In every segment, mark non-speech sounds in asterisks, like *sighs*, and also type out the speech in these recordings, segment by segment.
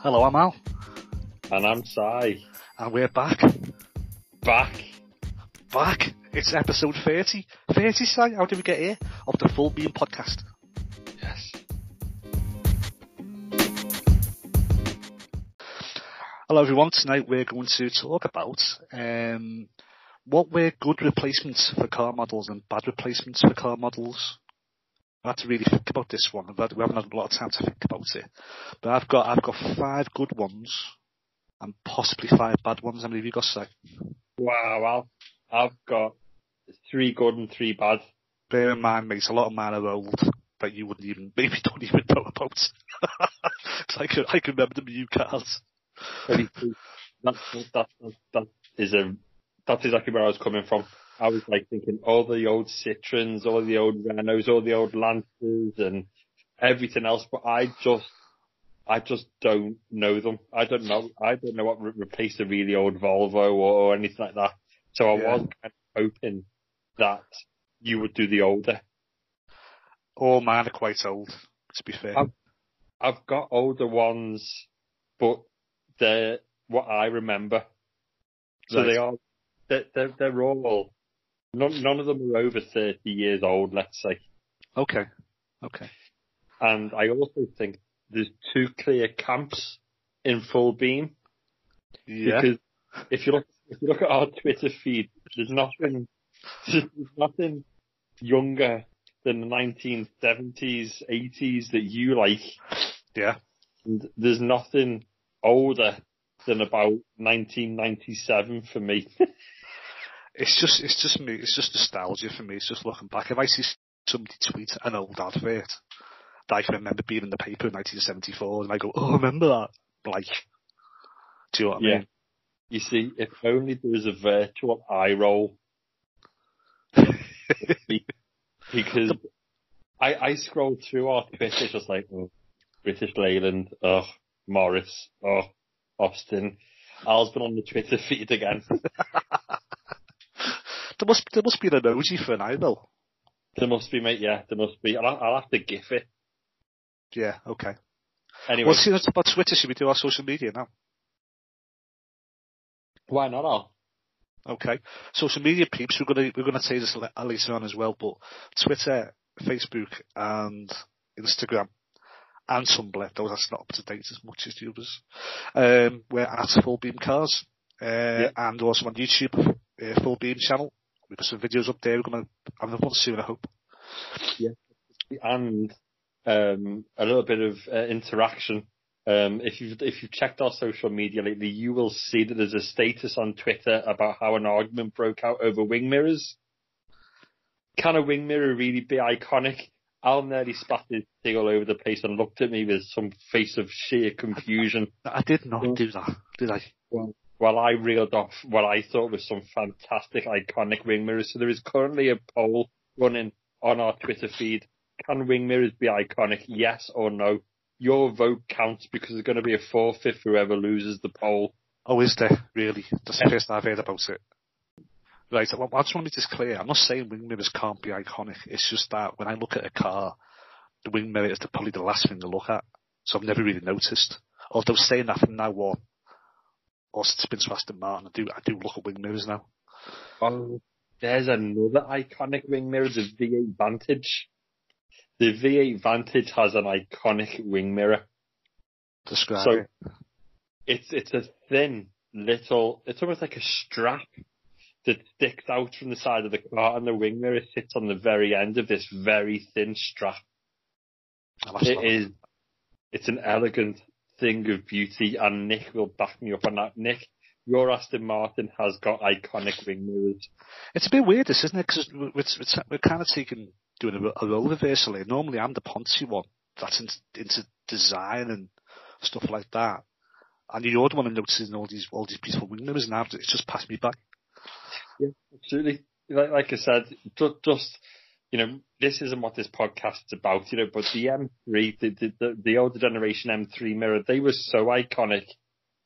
Hello, I'm Al. And I'm Si. And we're back. Back. Back. It's episode 30. 30, Si? How did we get here? Of the Full Beam podcast. Yes. Hello everyone, tonight we're going to talk about um, what were good replacements for car models and bad replacements for car models. I had to really think about this one. But we haven't had a lot of time to think about it. But I've got I've got five good ones and possibly five bad ones. How many have you got, Si? Wow, I've, I've got three good and three bad. Bear in mind, mate, a lot of mine are old that you wouldn't even, *laughs* maybe don't even know about. *laughs* I can, I can remember the new cars. that, that, that, that is a, that's exactly where I was coming from. I was like thinking all the old Citroens, all the old Renaults, all the old Lancias and everything else, but I just, I just don't know them. I don't know, I don't know what re- replaced a really old Volvo or, or anything like that. So I Yeah. was kind of hoping that you would do the older. All mine are quite old, to be fair. Um, I've got older ones, but they're what I remember. So Right. they are, they're, they're, they're all, none, none of them are over 30 years old, let's say. Okay. Okay. And I also think there's two clear camps in full beam. Yeah. Because if you look, if you look at our Twitter feed, there's nothing, there's nothing younger than the 1970s, 80s that you like. Yeah. And there's nothing older than about 1997 for me. *laughs* It's just, it's just me, it's just nostalgia for me. It's just looking back. If I see somebody tweet an old advert that I can remember being in the paper in 1974 and I go, oh, remember that. Like, do you know what I mean? you see, if only there was a virtual eye roll. *laughs* because I, I scrolled through our Twitter just like, oh, British Leyland, oh, Morris, oh, Austin. Al's been on the Twitter feed again. *laughs* There must, there must be an emoji for an eye though. there must be, mate, yeah, there must be. I'll, I'll have to gif it. Yeah, okay. Anyway, Well, see, that's about Twitter. Should we do our social media now? why not All? Okay. Social media peeps, we're gonna, we're gonna say this le- later on as well, but Twitter, Facebook and Instagram and Tumblr, though that's not up to date as much as the others. Um, we're at Full Beam Cars, uh, Yeah. and also on YouTube, uh, Full Beam channel. We've got some videos up there. We're gonna have them one soon, I hope. Yeah. and um, a little bit of uh, interaction. Um, if you've if you've checked our social media lately, you will see that there's a status on Twitter about how an argument broke out over wing mirrors. Can a wing mirror really be iconic? Al nearly spat his tea all over the place and looked at me with some face of sheer confusion I did not do that, did I? While I reeled off what I thought was some fantastic iconic wing mirrors. So there is currently a poll running on our Twitter feed. Can wing mirrors be iconic? Yes or no? Your vote counts because there's going to be a forfeit for whoever loses the poll. Oh, is there? Really? That's the first I've heard about it. Right, I just want to this clear. I'm not saying wing mirrors can't be iconic. It's just that when I look at a car, the wing mirror is the, probably the last thing to look at. So I've never really noticed. Although saying that from now on, or been to Aston Martin, I do, I do look at wing mirrors now. Oh, there's another iconic wing mirror, the V8 Vantage. The V8 Vantage has an iconic wing mirror. Describe So- it. it's it's a thin little it's almost like a strap that sticks out from the side of the car and the wing mirror sits on the very end of this very thin strap. Oh, to It is it's an elegant thing of beauty and Nick will back me up on that. Nick, your Aston Martin has got iconic wing mirrors. It's a bit weird, this, isn't it? Because we're, we're, we're kind of taking, doing a, a role reversal here. Normally I'm the Ponty one that's into, into design and stuff like that. And you're the one who notices all these, all these beautiful wing mirrors now. It's just passed me by. Yeah, absolutely. Like, like I said, just, just, you know, this isn't what this podcast's about, you know, but the M3, the, the, the, the older generation M3 mirror, they were so iconic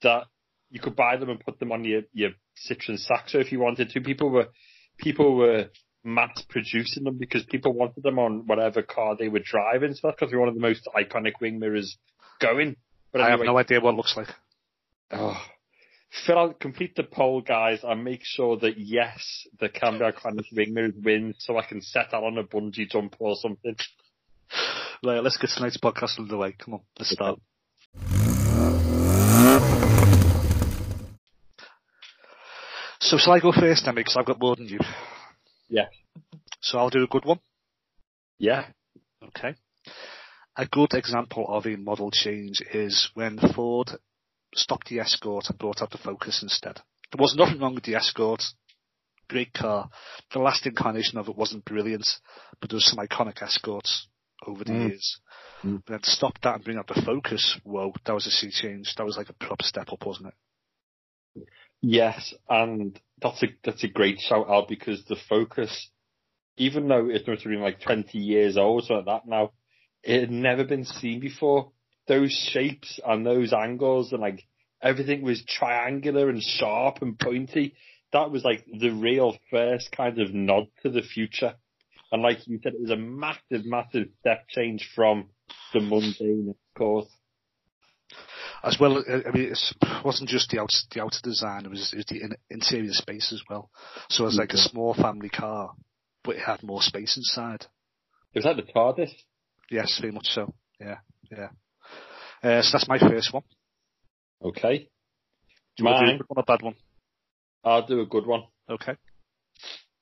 that you could buy them and put them on your, your Citroen Saxo if you wanted to. People were, people were mass producing them because people wanted them on whatever car they were driving. So that's because they're one of the most iconic wing mirrors going. But I have no idea what it looks like. oh, fill out, complete the poll, guys, and make sure that yes, the Cambiar Climate Ring Mirrors wins, so I can set that on a bungee jump or something. Right, let's get tonight's podcast underway. Come on, let's start. So shall I go first then, because I've got more than you. Yeah. So I'll do a good one. Yeah. Okay. A good example of a model change is when Ford stopped the Escort and brought out the Focus instead. There was nothing wrong with the Escort. Great car. The last incarnation of it wasn't brilliant, but there was some iconic Escorts over the Mm. years. Mm. But then to stop that and bring out the Focus, whoa, that was a sea change. That was like a proper step up, wasn't it? Yes, and that's a that's a great shout out because the focus, even though it's must have been like twenty years old, so like that now, it had never been seen before. Those shapes and those angles and like everything was triangular and sharp and pointy. That was like the real first kind of nod to the future. And like you said, it was a massive, massive step change from the mundane, of course. As well, I mean, it wasn't just the outer, the outer design, it was, it was the interior space as well. So it was like a Mhm. small family car, but it had more space inside. It was like the TARDIS. Yes, very much so. Yeah, yeah. Uh, so that's my first one. Okay. Do you want to do a good one or a bad one? I'll do a good one. Okay.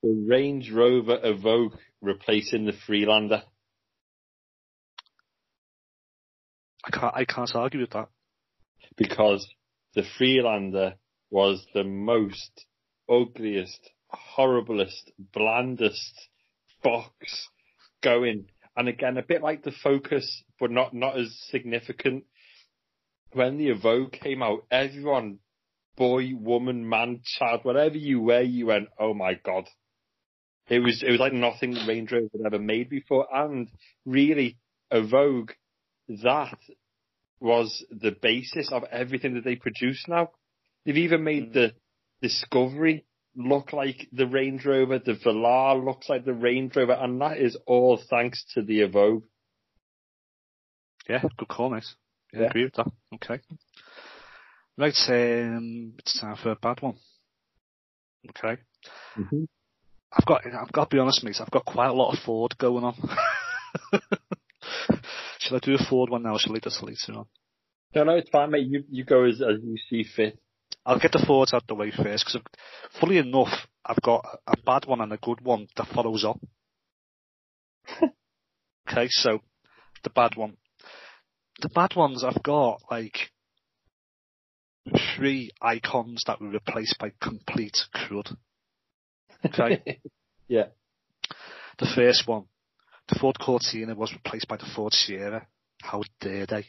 The Range Rover Evoque replacing the Freelander. I can't, I can't argue with that. because the Freelander was the most ugliest, horriblest, blandest box going. And again, a bit like the Focus, but not, not as significant. When the Evoque came out, everyone, boy, woman, man, child, whatever you were, you went, oh my god. It was, it was like nothing Range Rover had ever made before. And really, Evoque, that was the basis of everything that they produce now. They've even made Mm. the Discovery look like the Range Rover, the Velar looks like the Range Rover, and that is all thanks to the Evoque. Yeah, good call, mate. Yeah, agree with that. Okay. Right, um, it's time for a bad one. Okay. I've got, I've got to be honest, mate, I've got quite a lot of Ford going on. *laughs* Shall I do a Ford one now or shall I leave this later on? No, no, it's fine, mate. You you go as, as you see fit. I'll get the Fords out the way first because, fully enough, I've got a bad one and a good one that follows on. *laughs* okay, so the bad one. The bad ones I've got like three icons that were replaced by complete crud. Okay, *laughs* yeah. the first one, the Ford Cortina was replaced by the Ford Sierra. How dare they?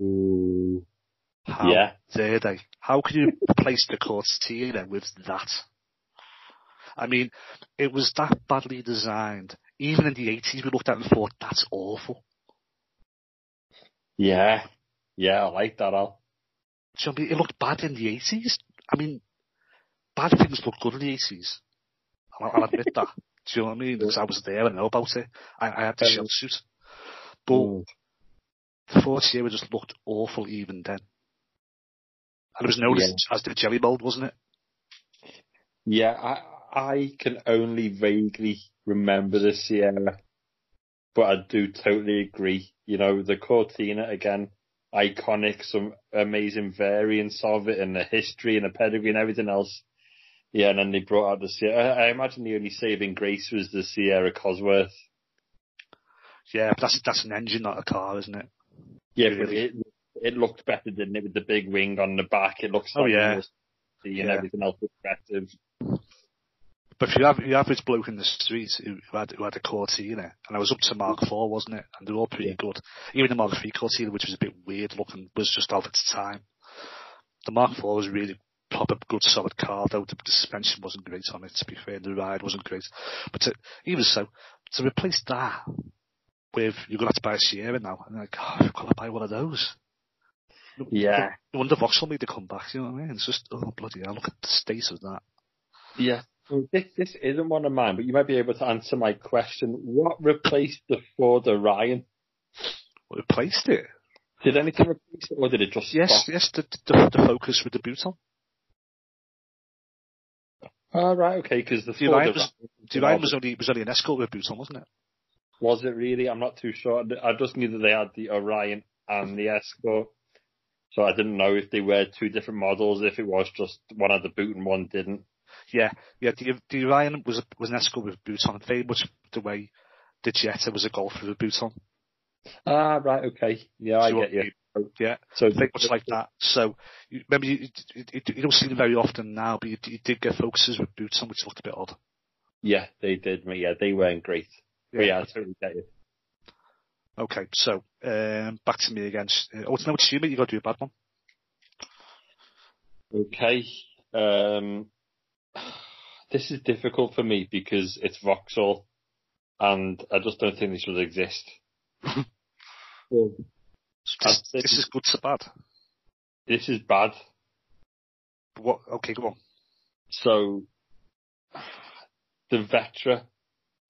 Ooh. How Yeah. dare they? How can you *laughs* replace the Cortina with that? I mean, it was that badly designed. Even in the 80s, we looked at it and thought, that's awful. Yeah. Yeah, I like that, Al. Do you know what I mean? It looked bad in the 80s. I mean, bad things look good in the 80s. I'll, I'll admit that. Do you know what I mean? Because I was there, I know about it. I, I had the Yeah. shell suit. But Mm. the Ford Sierra just looked awful even then. And it was known as, as the jelly mold, wasn't it? Yeah, I I can only vaguely remember the Sierra, but I do totally agree. You know, the Cortina again, iconic, some amazing variants of it, and the history and the pedigree and everything else. Yeah, and then they brought out the Sierra. I imagine the only saving grace was the Sierra Cosworth. Yeah, but that's, that's an engine, not a car, isn't it? Yeah, but it it looked better, didn't it, with the big wing on the back? It looks Oh, like yeah. and Yeah. everything else was better. But if you have the average bloke in the street who had, who had a Cortina, and I was up to Mark mm. IV, wasn't it? And they were all pretty Yeah. good. Even the Mark III Cortina, which was a bit weird looking, was just out at the time. The Mark IV was really proper good solid car, though the suspension wasn't great on it, to be fair, the ride wasn't great. But to, even so, to replace that with, you're to have to buy a Sierra now, and like, oh, I've got to buy one of those. Yeah. No wonder Vauxhall made the comeback, you know what I mean? It's just, oh bloody hell, look at the state of that. Yeah. Well, this this isn't one of mine, but you might be able to answer my question. What replaced the Ford Orion? What replaced it? Did anything replace it, or did it just Yes, stop? yes, the, the, the Focus with the boot on. Oh, right, okay, because the The Ford Orion was, the Orion was only, was only an Escort with a boot on, wasn't it? Was it really? I'm not too sure. I just knew that they had the Orion and the Escort. So I didn't know if they were two different models, if it was just one had the boot and one didn't. Yeah, yeah. The, the Orion was a, was an Escort with a boot on, very much the way the Jetta was a Golf with a boot on. Ah, right, okay. Yeah, I So get you. Yeah, So very much like that. So you, remember, you, you, you, don't see them very often now, but you, you did get Focuses with boots on, which looked a bit odd. Yeah, they did. Yeah, they weren't great. But yeah, I totally get you. Okay, so um, back to me again. Uh, oh, it's no, it's you, mate. You got to do a bad one. Okay. Um, *sighs* this is difficult for me because it's Vauxhall, and I just don't think this should exist. *laughs* Well, This, I'd this is good to bad. this is bad. What? Okay, go on. So, *sighs* the Vectra,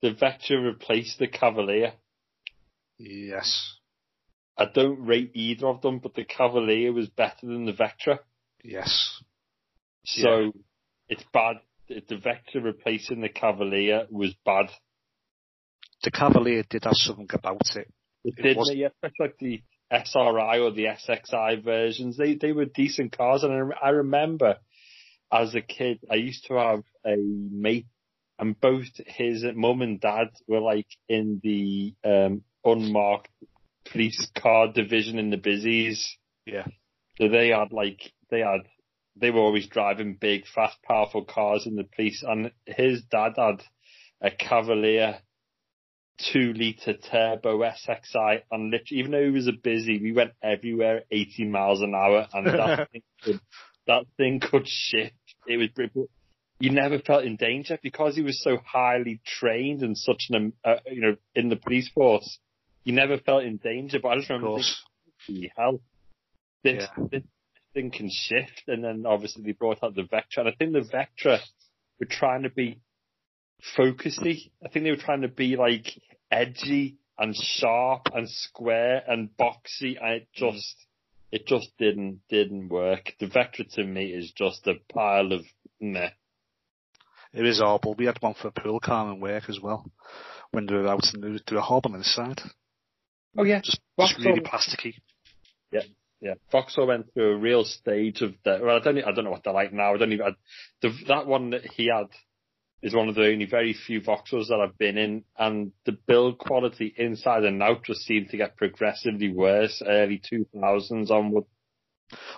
the Vectra replaced the Cavalier. Yes, I don't rate either of them, but the Cavalier was better than the Vectra. yes, So, it's bad. The Vectra replacing the Cavalier was bad. the Cavalier did have something about it. It, It didn't was- Yeah, like the SRI or the SXI versions. They they were decent cars, and I, I remember as a kid, I used to have a mate, and both his mum and dad were like in the um, unmarked police car division in the busies. Yeah, So they had like they had they were always driving big, fast, powerful cars in the police, and his dad had a Cavalier two liter turbo SXI, and literally, even though he was a busy, we went everywhere at 80 miles an hour, and that *laughs* thing could, that thing could shift. It was, br- you never felt in danger because he was so highly trained and such an, uh, you know, in the police force. You never felt in danger, but I just remember thinking. Hell, this, Yeah. this thing can shift. And then obviously they brought out the Vectra. And I think the Vectra were trying to be focusy. I think they were trying to be like edgy and sharp and square and boxy. And it just, it just didn't, didn't work. The Vectra to me is just a pile of meh. It is horrible. We had one for a pool car and work as well. When they were out and they were- horrible inside. Oh yeah. Just, just really plasticky. Yeah, Vauxhall went through a real stage of the. Well, I don't. I don't know what they're like now. I don't even. I, the, that one that he had is one of the only very few Vauxhalls that I've been in, and the build quality inside and out just seemed to get progressively worse. Early two thousands onward.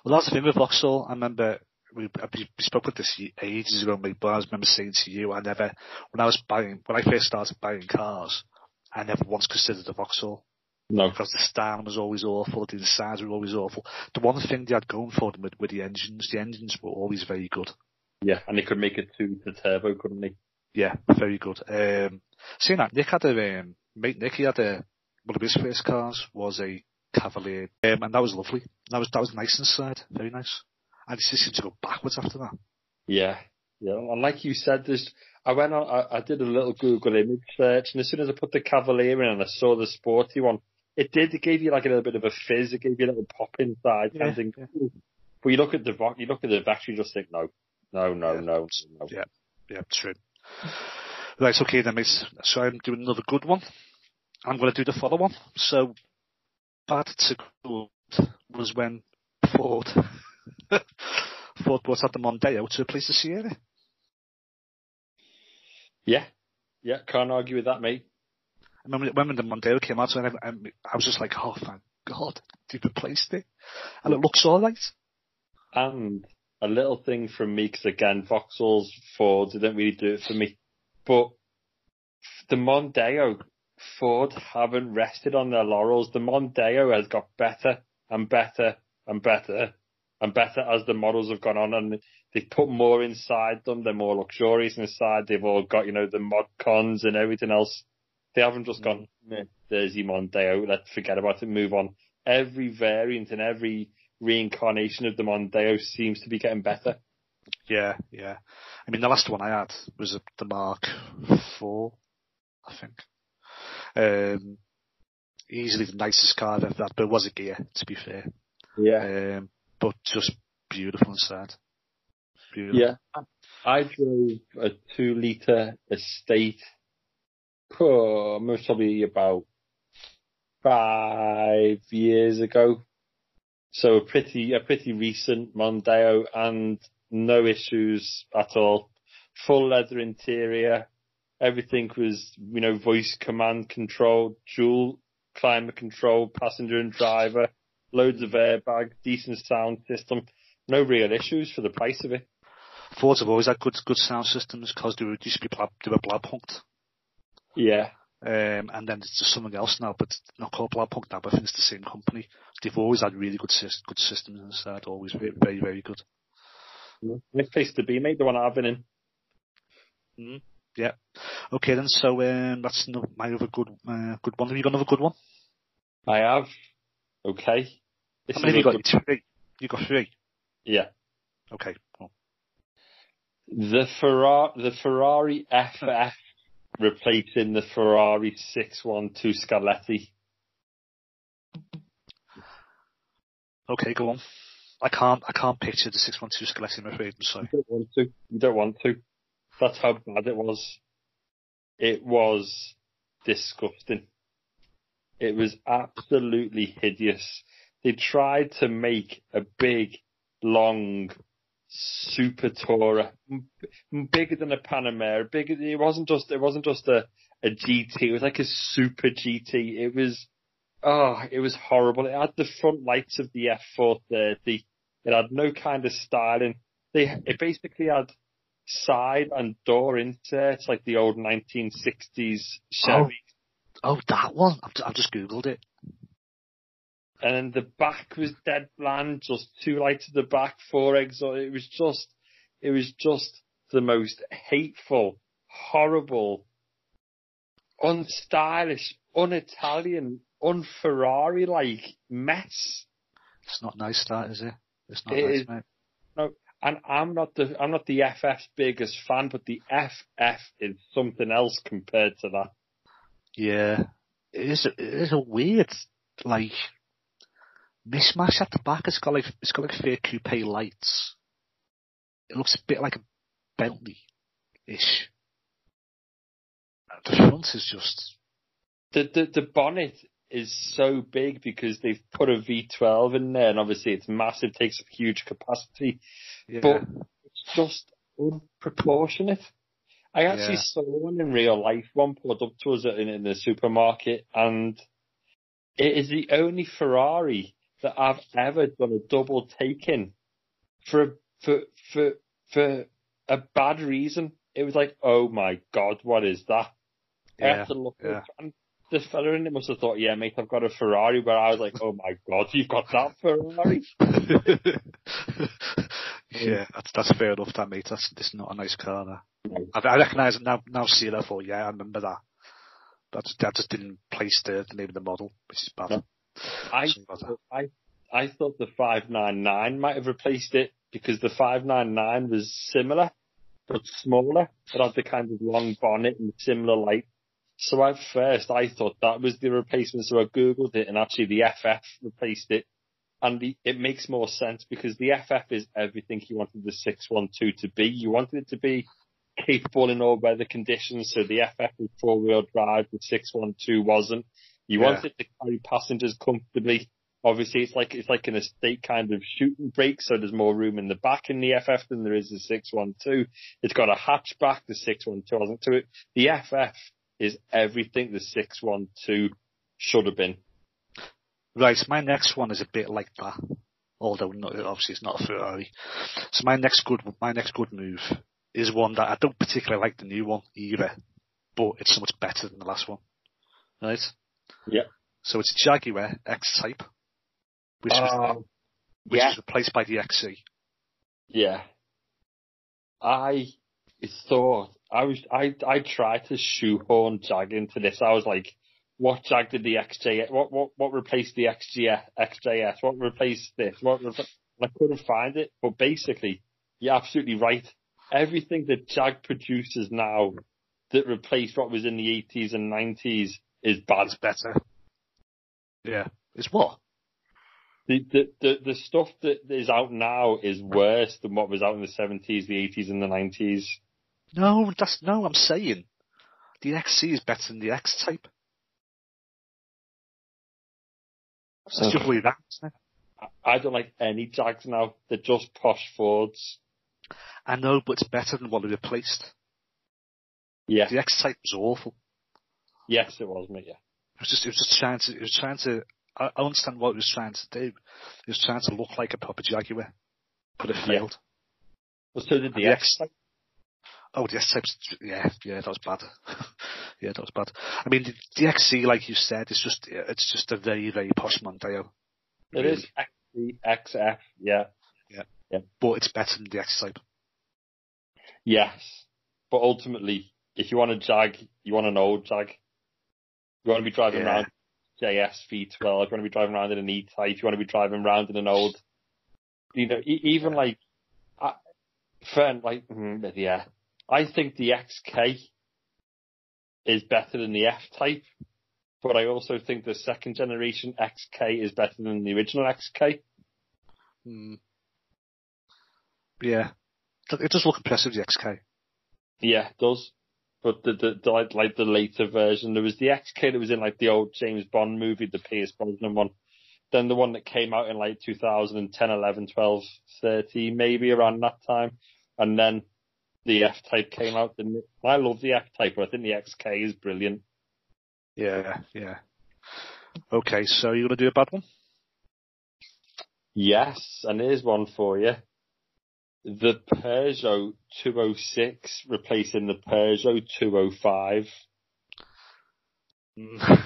Well, that's the thing with Vauxhall. I remember we, we spoke with this ages ago, but I remember saying to you, I never, when I was buying, when I first started buying cars, I never once considered a Vauxhall. No, Because the styling was always awful, the designs were always awful. The one thing they had going for them with, with the engines, the engines were always very good. yeah, and they could make it two to turbo, couldn't they? Yeah, very good. Um, seeing that, Nick had a, um, mate Nick, he had a, one of his first cars was a Cavalier, um, and that was lovely. That was, that was nice inside, very nice. And it just seemed to go backwards after that. Yeah, yeah. And like you said, there's. I went on. I, I did a little Google image search, and as soon as I put the Cavalier in and I saw the sporty one, it did. It gave you like a little bit of a fizz. It gave you a little pop inside. Yeah, think, yeah. But you look at the Vo- you look at the Vectra, you just think, no, no, no, Yeah. no, no. Yeah. Yeah, true. Right, okay then, mates. So I'm doing another good one. I'm going to do the follow one. So, bad to good was when Ford, *laughs* Ford brought out the Mondeo to replace the Sierra. Yeah, yeah. Can't argue with that, mate. Remember when the Mondeo came out, and I, I was just like, oh, thank God, they've replaced it. And it looks alright. And a little thing from me, because again, Vauxhall's Ford didn't really do it for me. But the Mondeo, Ford haven't rested on their laurels. The Mondeo has got better and better and better and better as the models have gone on and they've put more inside them. They're more luxurious inside. They've all got, you know, the mod cons and everything else. They haven't just gone, "Meh, there's Mondeo. Let's forget about it. Move on. Every variant and every reincarnation of the Mondeo seems to be getting better. Yeah, yeah. I mean, the last one I had was the Mark Four, I think. Um, easily the nicest car I've ever had, but it was a gear, to be fair. Yeah. Um, but just beautiful inside. Beautiful. Yeah. I drove a two litre estate, oh, most probably about five years ago. So a pretty, a pretty recent Mondeo and no issues at all. Full leather interior. Everything was, you know, voice command control, dual climate control, passenger and driver, loads of airbag, decent sound system. No real issues for the price of it. Fords always had good good sound systems because they were to be they were Blaupunkt. Yeah. Um, and then it's just something else now, but not called Blaupunkt now, but I think it's the same company. They've always had really good good systems inside, always very, very, very good. Nice place to be, mate, the one I've been in. Mm, yeah. Okay then, so um, that's no, my other good uh, good one. Have you got another good one? I have. Okay. This How many have you got? Three. You got three? Yeah. Okay, cool. The Ferrari, the Ferrari FF replacing the Ferrari 612 Scaglietti. Okay, go on. I can't, I can't picture the 612 Scaglietti, I'm afraid. You don't want to. You don't want to. That's how bad it was. It was disgusting. It was absolutely hideous. They tried to make a big, long super tourer, bigger than a Panamera. Bigger. It wasn't just. It wasn't just a a GT. It was like a super GT. It was. Oh, it was horrible. It had the front lights of the F430. It had no kind of styling. They it basically had side and door inserts like the old 1960s Chevy. Oh, oh that one. I've, I've just googled it and then the back was dead bland, just two lights at the back, four eggs. It was just, it was just the most hateful, horrible, unstylish, un-Italian, un-Ferrari-like mess. It's not nice, that is it? It's not it nice, is, mate. No, and I'm not the I'm not the FF's biggest fan, but the FF is something else compared to that. Yeah, it is. A, it is a weird like mismatch at the back. It's got like it's got like fake coupe lights. It looks a bit like a Bentley ish. The front is just the the the bonnet is so big because they've put a V12 in there, and obviously it's massive, takes up huge capacity, yeah. but it's just unproportionate. I actually yeah. saw one in real life. One pulled up to us in, in the supermarket, and it is the only Ferrari that I've ever done a double take in for for for for a bad reason. It was like, oh my god, what is that? Yeah, I have to look yeah. and the fella in it must have thought, yeah, mate, I've got a Ferrari, but I was like, oh my god, you've got that Ferrari. *laughs* yeah, that's that's fair enough, that mate. That's it's not a nice car. That. No. I, I recognise it now. Now see it, I thought, yeah, I remember that. That just, that just didn't place the, the name of the model, which is bad. No. I, I, I thought the 599 might have replaced it because the 599 was similar, but smaller. It had the kind of long bonnet and similar light. So at first I thought that was the replacement, so I googled it and actually the FF replaced it. And the, it makes more sense because the FF is everything you wanted the 612 to be. You wanted it to be capable in all weather conditions, so the FF was four wheel drive, the 612 wasn't. You yeah. wanted to carry passengers comfortably. Obviously, it's like it's like an estate kind of shooting brake, so there's more room in the back in the FF than there is the 612. It's got a hatchback. The 612 hasn't to it. The FF is everything the 612 should have been. Right, my next one is a bit like that, although not, obviously it's not a Ferrari. So my next good, my next good move is one that I don't particularly like the new one either, but it's so much better than the last one. Right? Yeah. So it's Jaguar X-Type, which uh, was which yeah. was replaced by the XE. Yeah. I thought I was I I tried to shoehorn Jag into this. I was like, what Jag did the XJ? What what what replaced the XGS? XJS? What replaced this? What I couldn't find it. But basically, you're absolutely right. Everything that Jag produces now that replaced what was in the 80s and 90s is bad. It's better. Yeah. It's what? The, the the the stuff that is out now is worse than what was out in the seventies, the eighties, and the nineties. No, that's no. I'm saying the XE is better than the X Type. That's just way around. I don't like any Jags now. They're just posh Fords. I know, but it's better than what they replaced. Yeah. The X Type was awful. Yes, it was, mate. Yeah. It was just, it was just trying to, it was trying to. I, I understand what it was trying to do. It was trying to look like a proper Jaguar, but it Yeah. failed. Well, so did the oh, The X. Oh, the S Type's, yeah, yeah, that was bad. *laughs* yeah, that was bad. I mean, the, the XE, like you said, is just, it's just a very, very posh Mondeo. It is XE, XF. Yeah. Yeah. Yeah. But it's better than the X Type. Yes. But ultimately, if you want a Jag, you want an old Jag. You want to be driving Yeah. around JS V12. You want to be driving around in an E-Type. You want to be driving around in an old. You know, e- even like, I, friend, like, mm, yeah. I think the XK is better than the F-Type, but I also think the second generation XK is better than the original XK. Mm. Yeah. It does look impressive, the XK. Yeah, it does. But the, the, the like, like the later version, there was the XK that was in like the old James Bond movie, the Pierce Brosnan one. Then the one that came out in like 2010, 11, 12, 13, maybe around that time. And then the F-Type came out. And I love the F-Type, but I think the XK is brilliant. Yeah, yeah. Okay, so you're gonna do a bad one? Yes, and here's one for you. The Peugeot 206 replacing the Peugeot 205. Mm.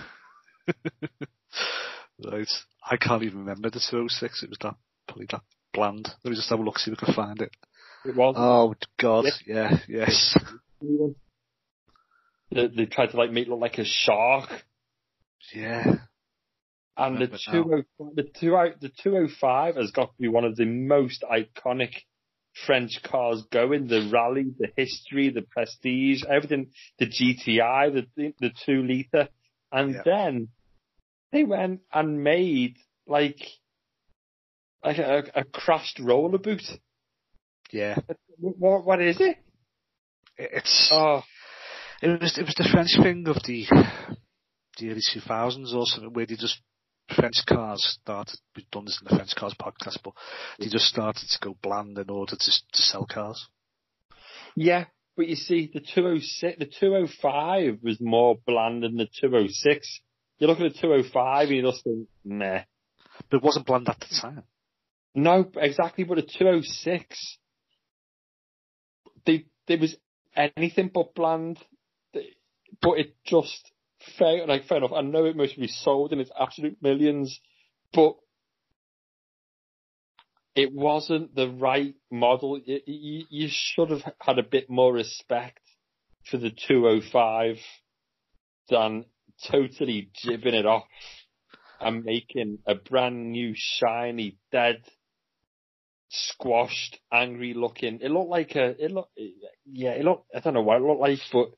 *laughs* right. I can't even remember the 206. It was that, probably that bland. Let me just have a look, see if I can find it. It was Oh, God. Yeah, yes. *laughs* They, they tried to like make it look like a shark. Yeah. And the Remember now. 205, the, two, the 205 has got to be one of the most iconic French cars going. The rally, the history, the prestige, everything, the GTI, the, the, two litre. And Yeah. then they went and made like, like a, a crashed roller boot. Yeah. What, what is it? It- It's, Oh, it was, it was the French thing of the, the early 2000s or something where they just, French cars started, we've done this in the French cars podcast, but they just started to go bland in order to, to sell cars. yeah. But you see, the 206, the 205 was more bland than the 206. You look at the 205 and you just think, meh. But it wasn't bland at the time. No, exactly. But the 206, they, there was anything but bland. But it just fair, like fair enough. I know it must be sold in its absolute millions, but it wasn't the right model. You, you, you should have had a bit more respect for the 205 than totally jibbing it off and making a brand new shiny dead squashed angry looking it looked like a it looked yeah it looked I don't know what it looked like but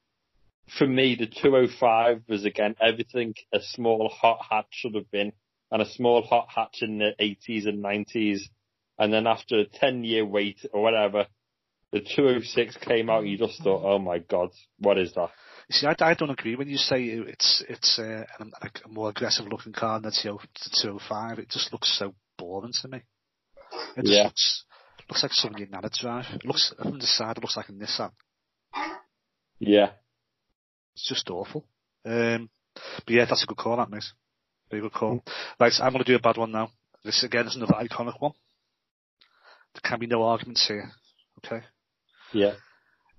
for me the 205 was again everything a small hot hatch should have been and a small hot hatch in the 80s and 90s and then after a 10 year wait or whatever the 206 came out and you just thought oh my god what is that You see, I, I don't agree when you say it's it's uh, a more aggressive looking car than the 205. It just looks so boring to me. It just Yeah. looks, looks like something you'd drive. It looks from the side. It looks like a Nissan. yeah It's just awful. Um, but yeah, that's a good call, that mate. Very good call. Right, I'm going to do a bad one now. This again is another iconic one. There can be no arguments here. Okay, yeah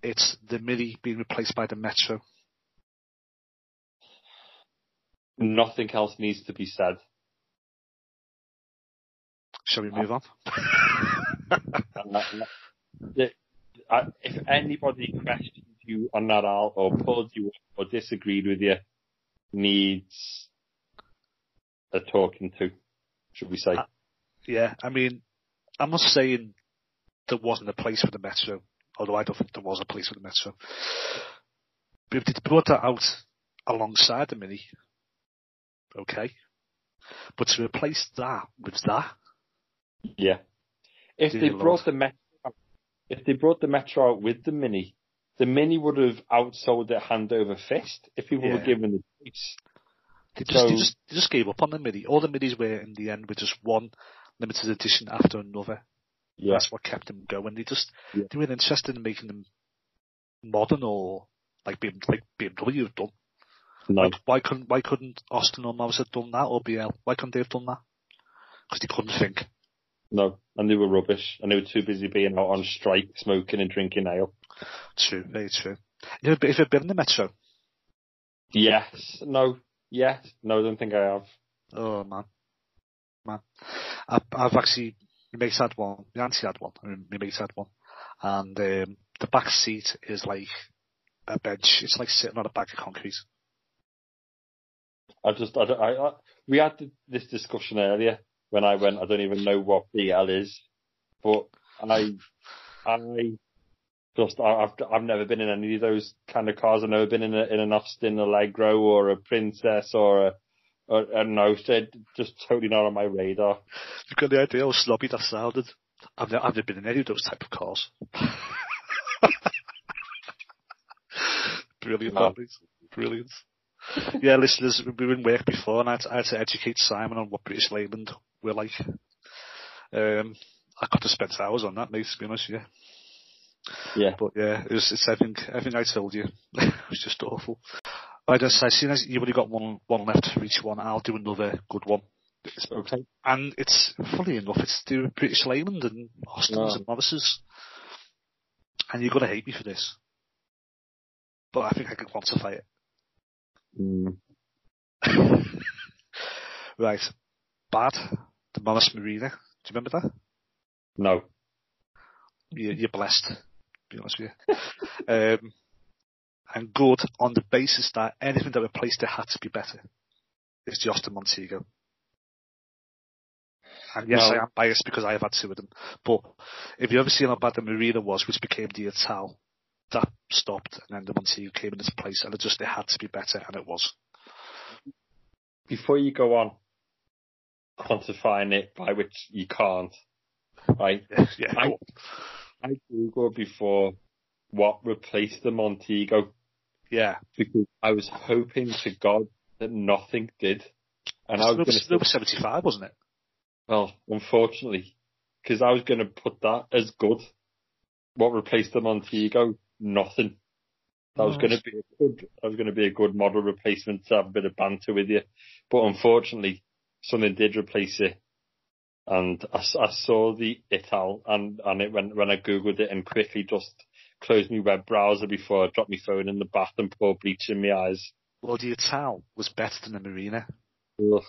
it's the Mini being replaced by the Metro. nothing else needs to be said Shall we move on? And that- and that- the- I- if anybody questions you on that Al, or pulled you up or disagreed with you, needs a talking to, should we say? Uh, Yeah, I mean, I'm not saying there wasn't a place for the Metro, although I don't think there was a place for the Metro. But if they brought that out alongside the Mini, okay. But to replace that with that, Yeah. If they Lord. brought the Metro, if they brought the Metro out with the Mini, the Mini would have outsold it hand over fist if people were given the choice. they just, they just they just gave up on the mini. All the minis were in the end were just one limited edition after another. Yeah. That's what kept them going. They just Yeah. they weren't interested in making them modern or like BM, like BMW have done. No. Like, why couldn't why couldn't Austin or Mavs have done that or BL? Why couldn't they have done that? Because they couldn't think. No. And they were rubbish. And they were too busy being out on strike, smoking and drinking ale. True, very true. You know, if you've been in the metro, Yes. No. Yes. No, I don't think I have. oh man, man, I've, I've actually my mate's had one, my auntie had one, and my mate's had one, and um, the back seat is like a bench. It's like sitting on a bag of concrete. I just, I, I, I we had this discussion earlier when I went, I don't even know what BL is, but I, I just, I, I've, I've never been in any of those kind of cars. I've never been in a, in an Austin Allegro or a Princess or a, or, I don't know, so just totally not on my radar. You've got the idea how sloppy that sounded. I've never, I've never been in any of those type of cars. *laughs* Brilliant, is. Brilliant. Yeah, listeners, we were in work before and I had, to, I had to educate Simon on what British Leyland were like. Um, I could have spent hours on that, mate, to be honest, yeah. Yeah. But yeah, it was, it's everything, everything I told you. *laughs* it was just awful. I just say, seeing as you've only got one, one left for each one, I'll do another good one. Okay. And it's, funny enough, it's to do with British Leyland and Austin's Oh. and Morris's. And you're gonna hate me for this. But I think I can quantify it. Mm. *laughs* right. Bad. The Morris Marina. Do you remember that? No. You're, you're blessed, to be honest with you. *laughs* um, and good on the basis that anything that replaced it had to be better. It's the Austin Montego. And yes. I am biased because I have had two of them. But if you ever seen how bad the Marina was, which became the Ital, that stopped and then the Montego came in its place and it just, it had to be better and it was. Before you go on quantifying it by which you can't, right? *laughs* yeah, I- go on. I googled before what replaced the Montego yeah. because I was hoping to God that nothing did. And I was It going to was, it was 75, wasn't it? well, unfortunately, because I was going to put that as good. What replaced the Montego? Nothing. That was going to be a good. That was going to be a good model replacement to have a bit of banter with you, but unfortunately, something did replace it, and I saw the Ital, and and it when when I googled it and quickly just closed my web browser before I dropped my phone in the bath and poured bleach in my eyes. Well, the Ital was better than the Marina. Ugh.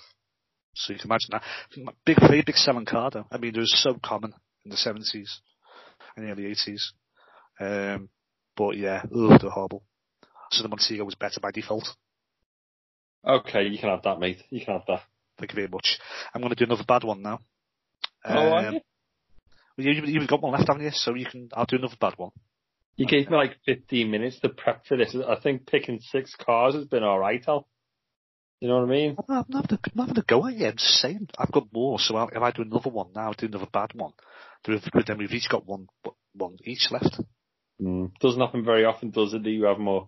So you can imagine that. Big, very big selling car though. I mean, it was so common in the 70s and the early 80s. Um, but yeah, ugh, they're horrible. So the Montego was better by default. Okay, you can have that, mate. You can have that. Thank you very much. I'm going to do another bad one now. Oh, are Um, you? well, you, you've got one left, haven't you? So you can, I'll do another bad one. You gave me like 15 minutes to prep for this. I think picking six cars has been alright, Al. You know what I mean? I'm not having a, I'm not having a go at you. I'm just saying. I've got more. So I'll, if I do another one now, I'll do another bad one. Then we've- Then we've each got one, one each left. Mm. Doesn't happen very often, does it, that you have more?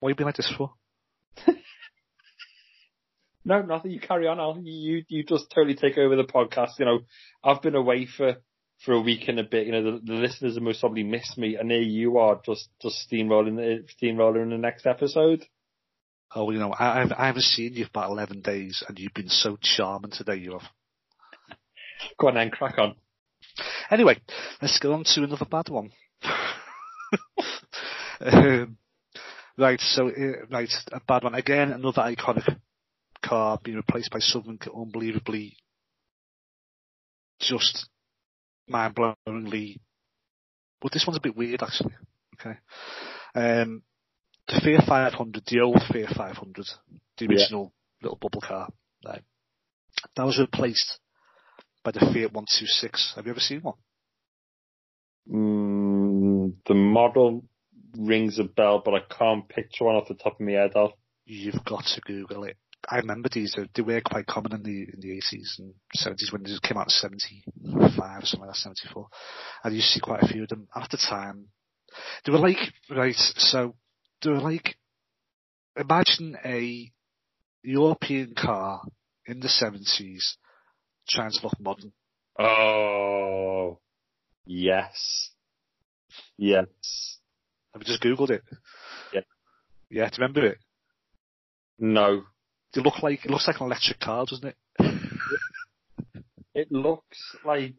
What have you been like this for? No, nothing. You carry on, Al. You, you just totally take over the podcast. You know, I've been away for, for a week and a bit. You know, the, the listeners have most probably missed me and here you are just, just steamrolling, the- steamrolling in the next episode. Oh, you know, I, I've- I haven't seen you for about 11 days and you've been so charming today, you have. Go on then, crack on. Anyway, let's go on to another bad one. *laughs* um, right, so, uh, right, a bad one. Again, another iconic car being replaced by something unbelievably just mind-blowingly, but this one's a bit weird actually. Okay. Um, the Fiat 500, the old Fiat 500, the Yeah. original little bubble car, right, that was replaced by the Fiat 126. Have you ever seen one? Mm, the model rings a bell, but I can't picture one off the top of my head, Al. You've got to Google it. I remember these. They were quite common in the in the 80s and 70s when they came out in 75 or something like that, 74. I used to see quite a few of them. At the time, they were like right. So they were like imagine a European car in the 70s trying to look modern. Oh, yes. Yes. Have you just googled it? Yeah. Yeah, do you remember it? No. It look like it looks like an electric car, doesn't it? *laughs* it looks like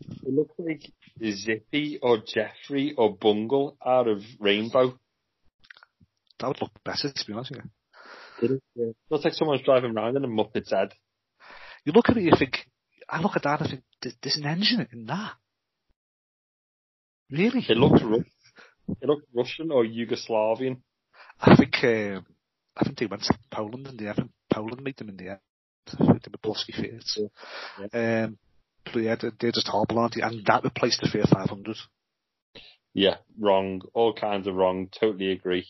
it looks like Zippy or Geoffrey or Bungle out of Rainbow. That would look better, to be honest with you. Yeah. It looks like someone's driving around in a Muppet's head. You look at it, you think, I look at that and I think, there's an engine in that. Really? It looks it looks Russian or Yugoslavian. I think um, I think they went to Poland and they haven't Poland made them in the end. They were Polski Fiats. Yeah. Um, but yeah, they're just horrible, aren't they? And that replaced the Fiat 500. Yeah, wrong. All kinds of wrong. Totally agree.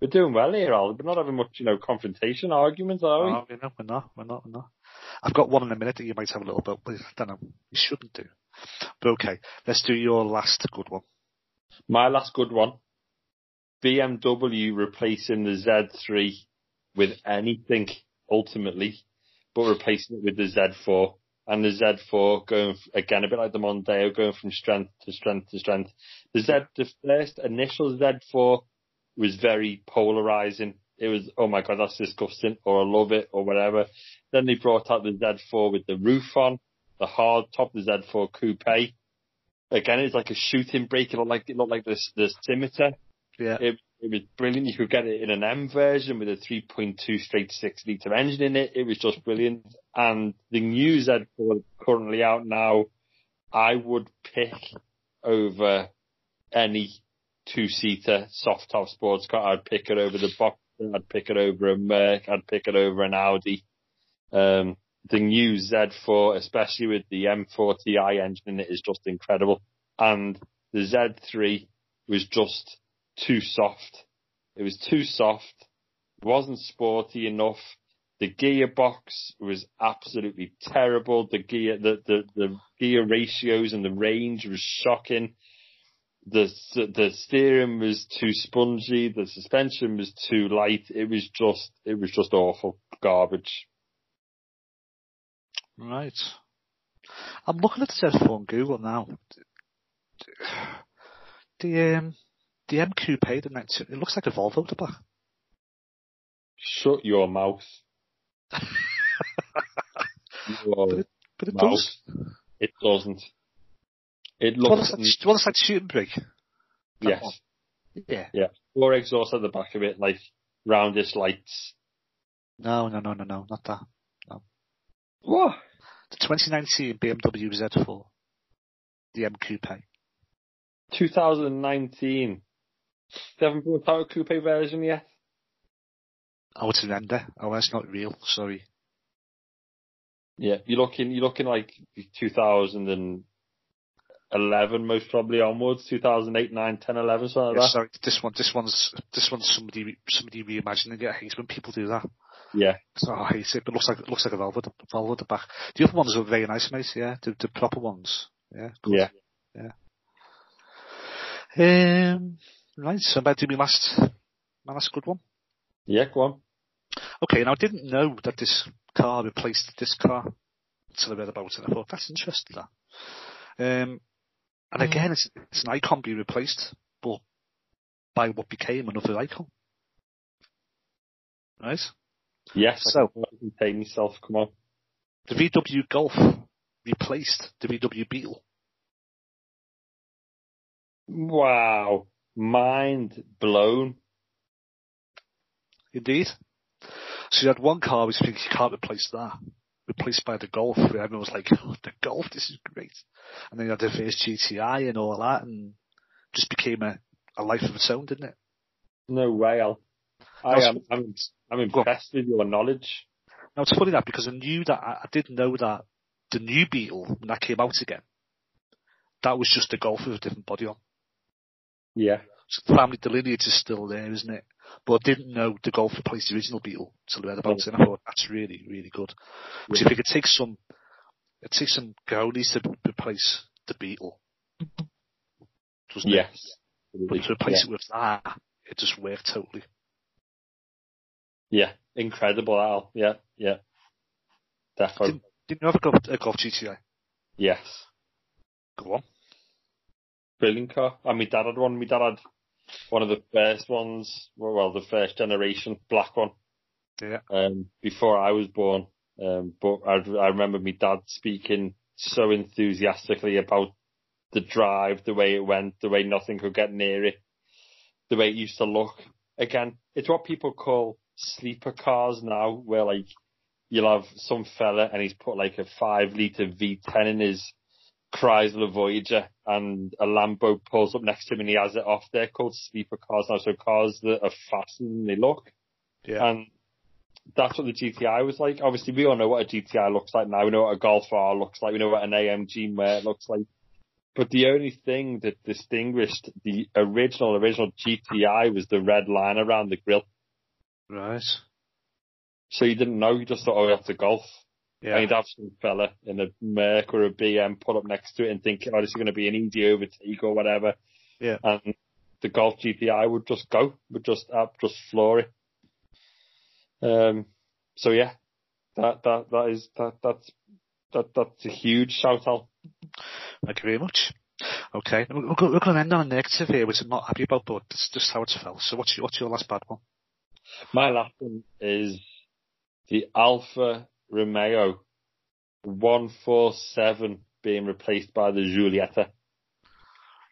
We're doing well here, Al. We're not having much, you know, confrontation arguments, are we? No, we're not. We're not. We're not. We're not. I've got one in a minute that you might have a little bit, but I don't know. You shouldn't do. But okay, let's do your last good one. My last good one. BMW replacing the Z3 with anything ultimately, but replacing it with the Z4 and the Z4 going again a bit like the Mondeo going from strength to strength to strength. The Z, the first initial Z4 was very polarizing. It was, oh my god, that's disgusting, or I love it, or whatever. Then they brought out the Z4 with the roof on, the hard top, the Z4 Coupe. Again, it's like a shooting brake. It looked like it looked like the the scimitar. Yeah. It, it was brilliant. You could get it in an M version with a 3.2 straight six litre engine in it. It was just brilliant. And the new Z4 currently out now, I would pick over any two seater soft top sports car. I'd pick it over the box. I'd pick it over a Merc. I'd pick it over an Audi. Um, the new Z4, especially with the M40i engine in it, is just incredible. And the Z3 was just too soft. It was too soft. It wasn't sporty enough. The gearbox was absolutely terrible. The gear, the, the, the gear ratios and the range was shocking. The, the steering was too spongy. The suspension was too light. It was just, it was just awful garbage. Right. I'm looking at the Z4 on Google now. The um, the M Coupe, the next, it looks like a Volvo at the back. Shut your mouth. *laughs* your but it, but it mouth. does. It doesn't. It looks. Want to like shooting brake? Yes. One. Yeah. Yeah. Four exhaust at the back of it, like roundish lights. No, no, no, no, no, not that. No. What? The 2019 BMW Z4. The M Coupe. 2019. They haven't brought out a coupe version yet. Oh, it's an ender. Oh, that's not real. Sorry. Yeah, you're looking, you're looking like 2011 most probably onwards, 2008, 9, 10, 11, something like yeah, that. Sorry, this one, this one's, this one's somebody, somebody reimagining it. I hate when people do that. Yeah. So I hate it, but it looks like, it looks like a Volvo, Volvo at the back. The other ones are very nice, mate, yeah. The, the proper ones. Yeah. Yeah. Yeah. Um, Right, so about to be last, my last good one. Yeah, go on. Okay, now I didn't know that this car replaced this car until I read about it. I thought that's interesting. That. Um, and mm. again, it's, it's an icon being replaced, but by what became another icon. Right? Yes. So, contain myself. Come on. The VW Golf replaced the VW Beetle. Wow mind blown. Indeed. So you had one car which thinks you can't replace that. Replaced by the Golf, where everyone was like, oh, the Golf, this is great. And then you had the first GTI and all that, and just became a, a life of its own, didn't it? No way, Al. I am, I'm, I'm impressed with your knowledge. Now it's funny that because I knew that, I, I didn't know that the new Beetle, when that came out again, that was just a Golf with a different body on. Yeah. So the family, the lineage is still there, isn't it? but I didn't know the Golf replaced the original Beetle until I read about it, oh. and I thought that's really, really good. Because Yeah. if it could take some, it takes some goalies to replace the Beetle, doesn't it? Yes. But to replace it with that, it just worked totally. Yeah, incredible, Al. Yeah, yeah. Definitely. Didn't you have a Golf, a Golf GTI? Yes. Go on. Brilliant car. And my dad had one. My dad had one of the first ones, well, the first generation black one, Yeah. um, before I was born. Um, but I, I remember my dad speaking so enthusiastically about the drive, the way it went, the way nothing could get near it, the way it used to look. Again, it's what people call sleeper cars now, where like you'll have some fella and he's put like a five litre V10 in his Chrysler Voyager and a Lambo pulls up next to him and he has it off. They're called sleeper cars now, so cars that are faster than they look. Yeah. And that's what the GTI was like. Obviously, we all know what a GTI looks like now. We know what a Golf R looks like. We know what an AMG Mer looks like. But the only thing that distinguished the original, original GTI was the red line around the grille. Right. So you didn't know, you just thought, oh, that's a Golf. Yeah. And you'd have some fella in a Merc or a BM pull up next to it and think, oh, this is going to be an easy overtake or whatever. Yeah. And the Golf GTI would just go, would just, uh, just floor it. Um, so yeah, that, that, that is, that, that's, that, that's a huge shout out. Thank you very much. Okay, we're, we're going to end on a negative here, which I'm not happy about, but it's just how it's felt. So what's your, what's your last bad one? My last one is the Alfa Romeo 147 being replaced by the Giulietta.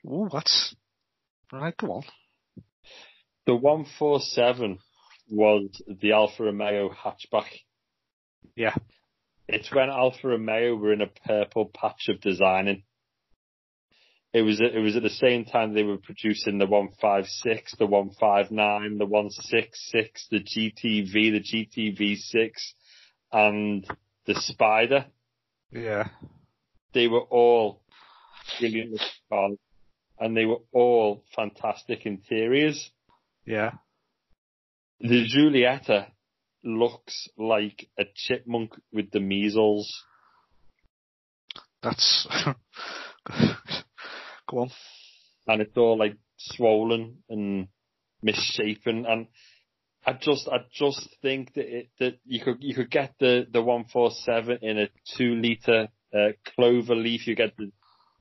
Ooh, that's... Right, go on. The 147 was the Alfa Romeo hatchback. Yeah. It's when Alfa Romeo were in a purple patch of designing. It was it was at the same time they were producing the 156, the 159, the 166, the GTV, the GTV6, and the Spider. Yeah. They were all brilliant cars, and they were all fantastic interiors. Yeah. The Giulietta looks like a chipmunk with the measles. That's... *laughs* go on. and it's all like swollen and misshapen and I just I just think that it, that you could you could get the the 147 in a 2 liter uh, clover leaf. You get the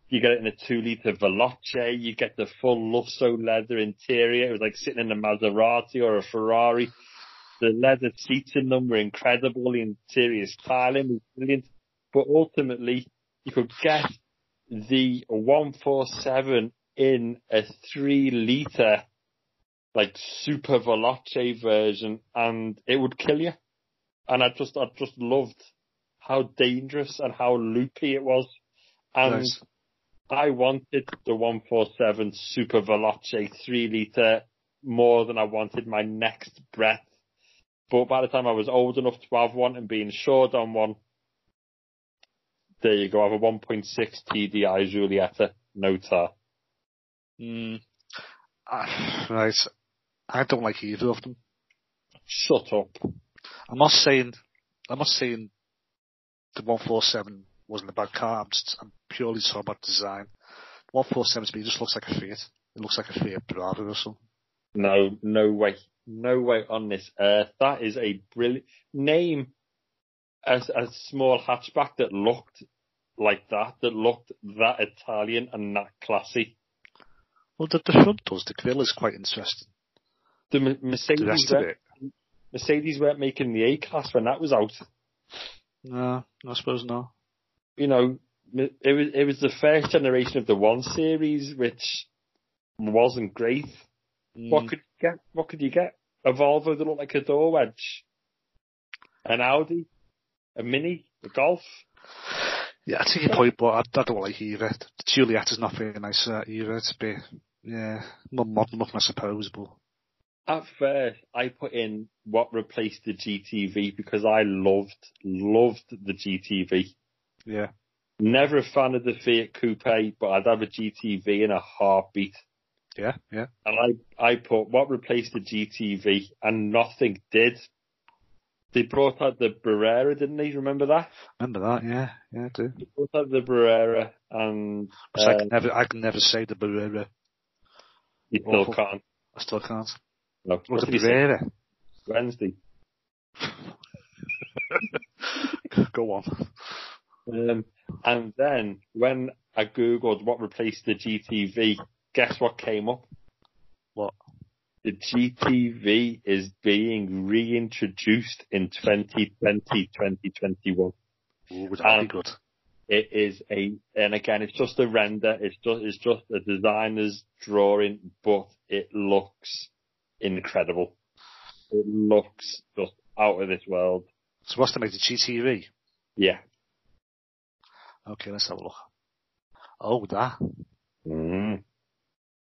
you get it in a 2 liter Veloce. You get the full Lusso leather interior. It was like sitting in a Maserati or a Ferrari. The leather seats in them were incredible. The interior styling was brilliant. But ultimately you could get the 147 in a three liter like super Veloce version and it would kill you. And I just, I just loved how dangerous and how loopy it was. And Nice. I wanted the 147 super Veloce three liter more than I wanted my next breath. But by the time I was old enough to have one and be insured on one, there you go. I have a 1.6 TDI Giulietta, no tar. Mm. Ah, right. I don't like either of them. Shut up. I'm not saying, I'm not saying the 147 wasn't a bad car. I'm just, I'm purely talking about design. 147 to me just looks like a Fiat. It looks like a Fiat Bravo or something. No, no way. No way on this earth. That is a brilliant name. A, a small hatchback that looked like that, that looked that Italian and that classy. Well, the, the front does. The grill is quite interesting. The M- The Mercedes, rest of weren't- it, Mercedes weren't making the A class when that was out. no, I suppose not. You know, it was it was the first generation of the one series, which wasn't great. What Mm, could you get? What could you get? A Volvo that looked like a door wedge, an Audi, a Mini, a Golf. yeah, I take your point, but I, I don't like either. The Juliet is not very nice uh, either. It's a bit, yeah, more modern looking, I suppose, but At first, I put in what replaced the GTV because I loved, loved the GTV. yeah. Never a fan of the Fiat Coupe, but I'd have a GTV in a heartbeat. Yeah, yeah. And I, I put what replaced the GTV and nothing did. They brought out the Barrera, didn't they? Remember that? Remember that? Yeah, yeah, I do. They brought out the Barrera and I um, can never, I can never say the Barrera. you still awful. can't. I still can't. No. What What the did he say? Wednesday. *laughs* Go on. Um, and then when I googled what replaced the GTV, guess what came up? What? The GTV is being reintroduced in 2020, 2021. Ooh, would that be good? It is a, and again, it's just a render. It's just, it's just a designer's drawing, but it looks incredible. It looks just out of this world. So what's to make the GTV? Yeah. Okay, let's have a look. Oh, that. Mm,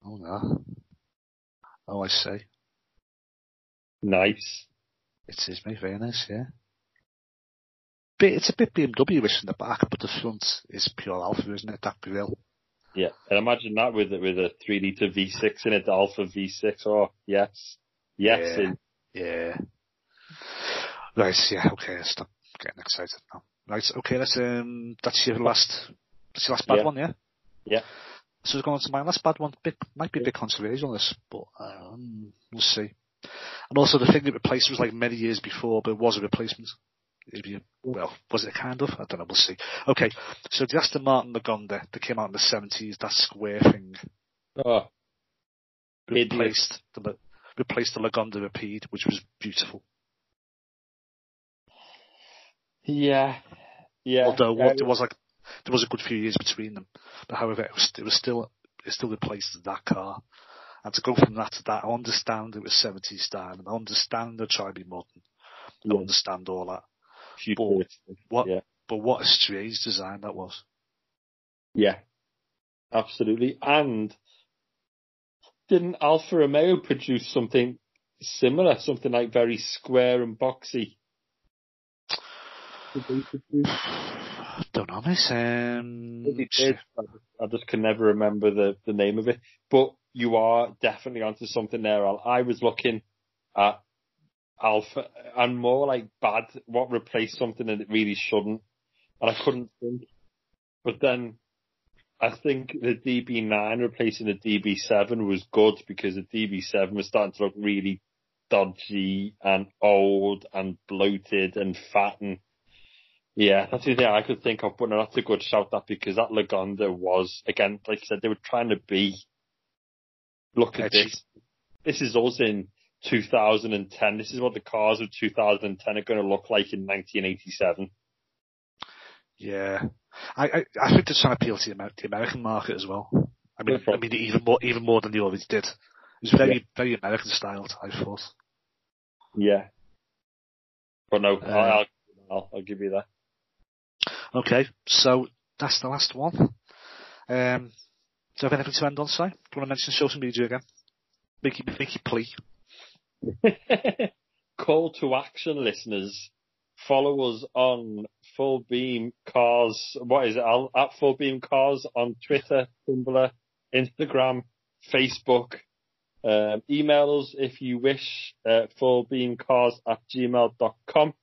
Oh, that. Oh, I see. nice. It is, mate. Very nice, yeah. Bit, it's a bit BMW-ish in the back, but the front is pure Alfa, isn't it? That grill. Yeah, and imagine that with a- with a three liter V6 in it, the Alfa V6. Oh yes, yes, Yeah. in- Yeah. Right, yeah, okay, stop getting excited now. Right, okay, let's, um, that's your last, that's your last bad Yeah. one, yeah? Yeah. So it's going on to my last bad one, bit, might be a bit controversial this, but, um, we'll see. And also the thing that replaced was like many years before, but it was a replacement. It'd well, was it kind of? I don't know, we'll see. Okay, so the Aston Martin Lagonda that came out in the 70s, that square thing, oh, Idiot. replaced the, replaced the Lagonda Rapide, which was beautiful. yeah, yeah. Although yeah, what, there was like there was a good few years between them, but however it was, it was still it still replaced that car. And to go from that to that, I understand it was 70s style, and I understand they're trying to be modern. I yeah, understand all that, futuristic. What- Yeah, but what a strange design that was. yeah, absolutely. And didn't Alfa Romeo produce something similar, something like very square and boxy? Produce? *sighs* Don't know, miss. Um, Maybe they did. I just, I just can never remember the, the name of it. But you are definitely onto something there, Al. I was looking at Alfa and more like bad, what replaced something that it really shouldn't. And I couldn't think. But then I think the DB9 replacing the DB7 was good because the DB7 was starting to look really dodgy and old and bloated and fat and yeah, that's the thing I could think of, but no, that's a good shout that because that Lagonda was, again, like I said, they were trying to be, look at Edgy. this. This is us in 2010. This is what the cars of 2010 are going to look like in 1987. yeah, I, I I think they're trying to appeal to the, the American market as well. I mean, I mean even more even more than the others did. It was very very American styled. I thought. Yeah. But no, Uh, I'll, I'll, I'll give you that. Okay, so that's the last one. Um, do you have anything to end on, Si? Do you want to mention social media again? Make your, make your plea. *laughs* Call to action, listeners. Follow us on Full Beam Cars. What is it? Al? At Full Beam Cars on Twitter, Tumblr, Instagram, Facebook. Um, email us if you wish. Uh, fullbeamcars at gmail.com.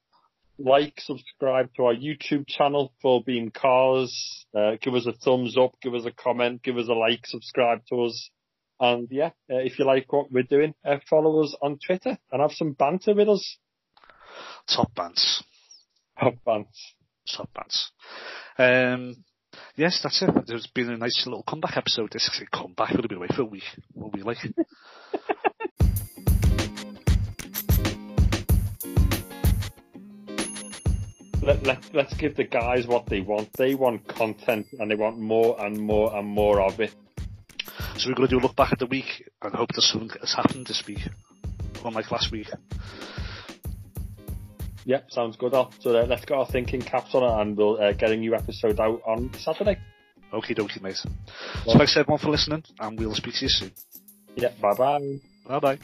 Like, subscribe to our YouTube channel, Full Beam Cars. Uh, give us a thumbs up, give us a comment, give us a like, subscribe to us. And yeah, uh, if you like what we're doing, uh, follow us on Twitter and have some banter with us. Top bands. Top banter. Top bands. Um, yes, that's it. There's been a nice little comeback episode. This is a comeback. We'll be away for a week. We'll like. *laughs* Let, let, let's give the guys what they want. They want content and they want more and more and more of it. So we're going to do a look back at the week and hope that something has happened this week. Unlike last week. Yeah, sounds good. Al. So uh, let's get our thinking caps on it and we'll uh, get a new episode out on Saturday. Okay, dokie, mate. So thanks everyone for listening and we'll speak to you soon. Yeah, bye bye. Bye bye.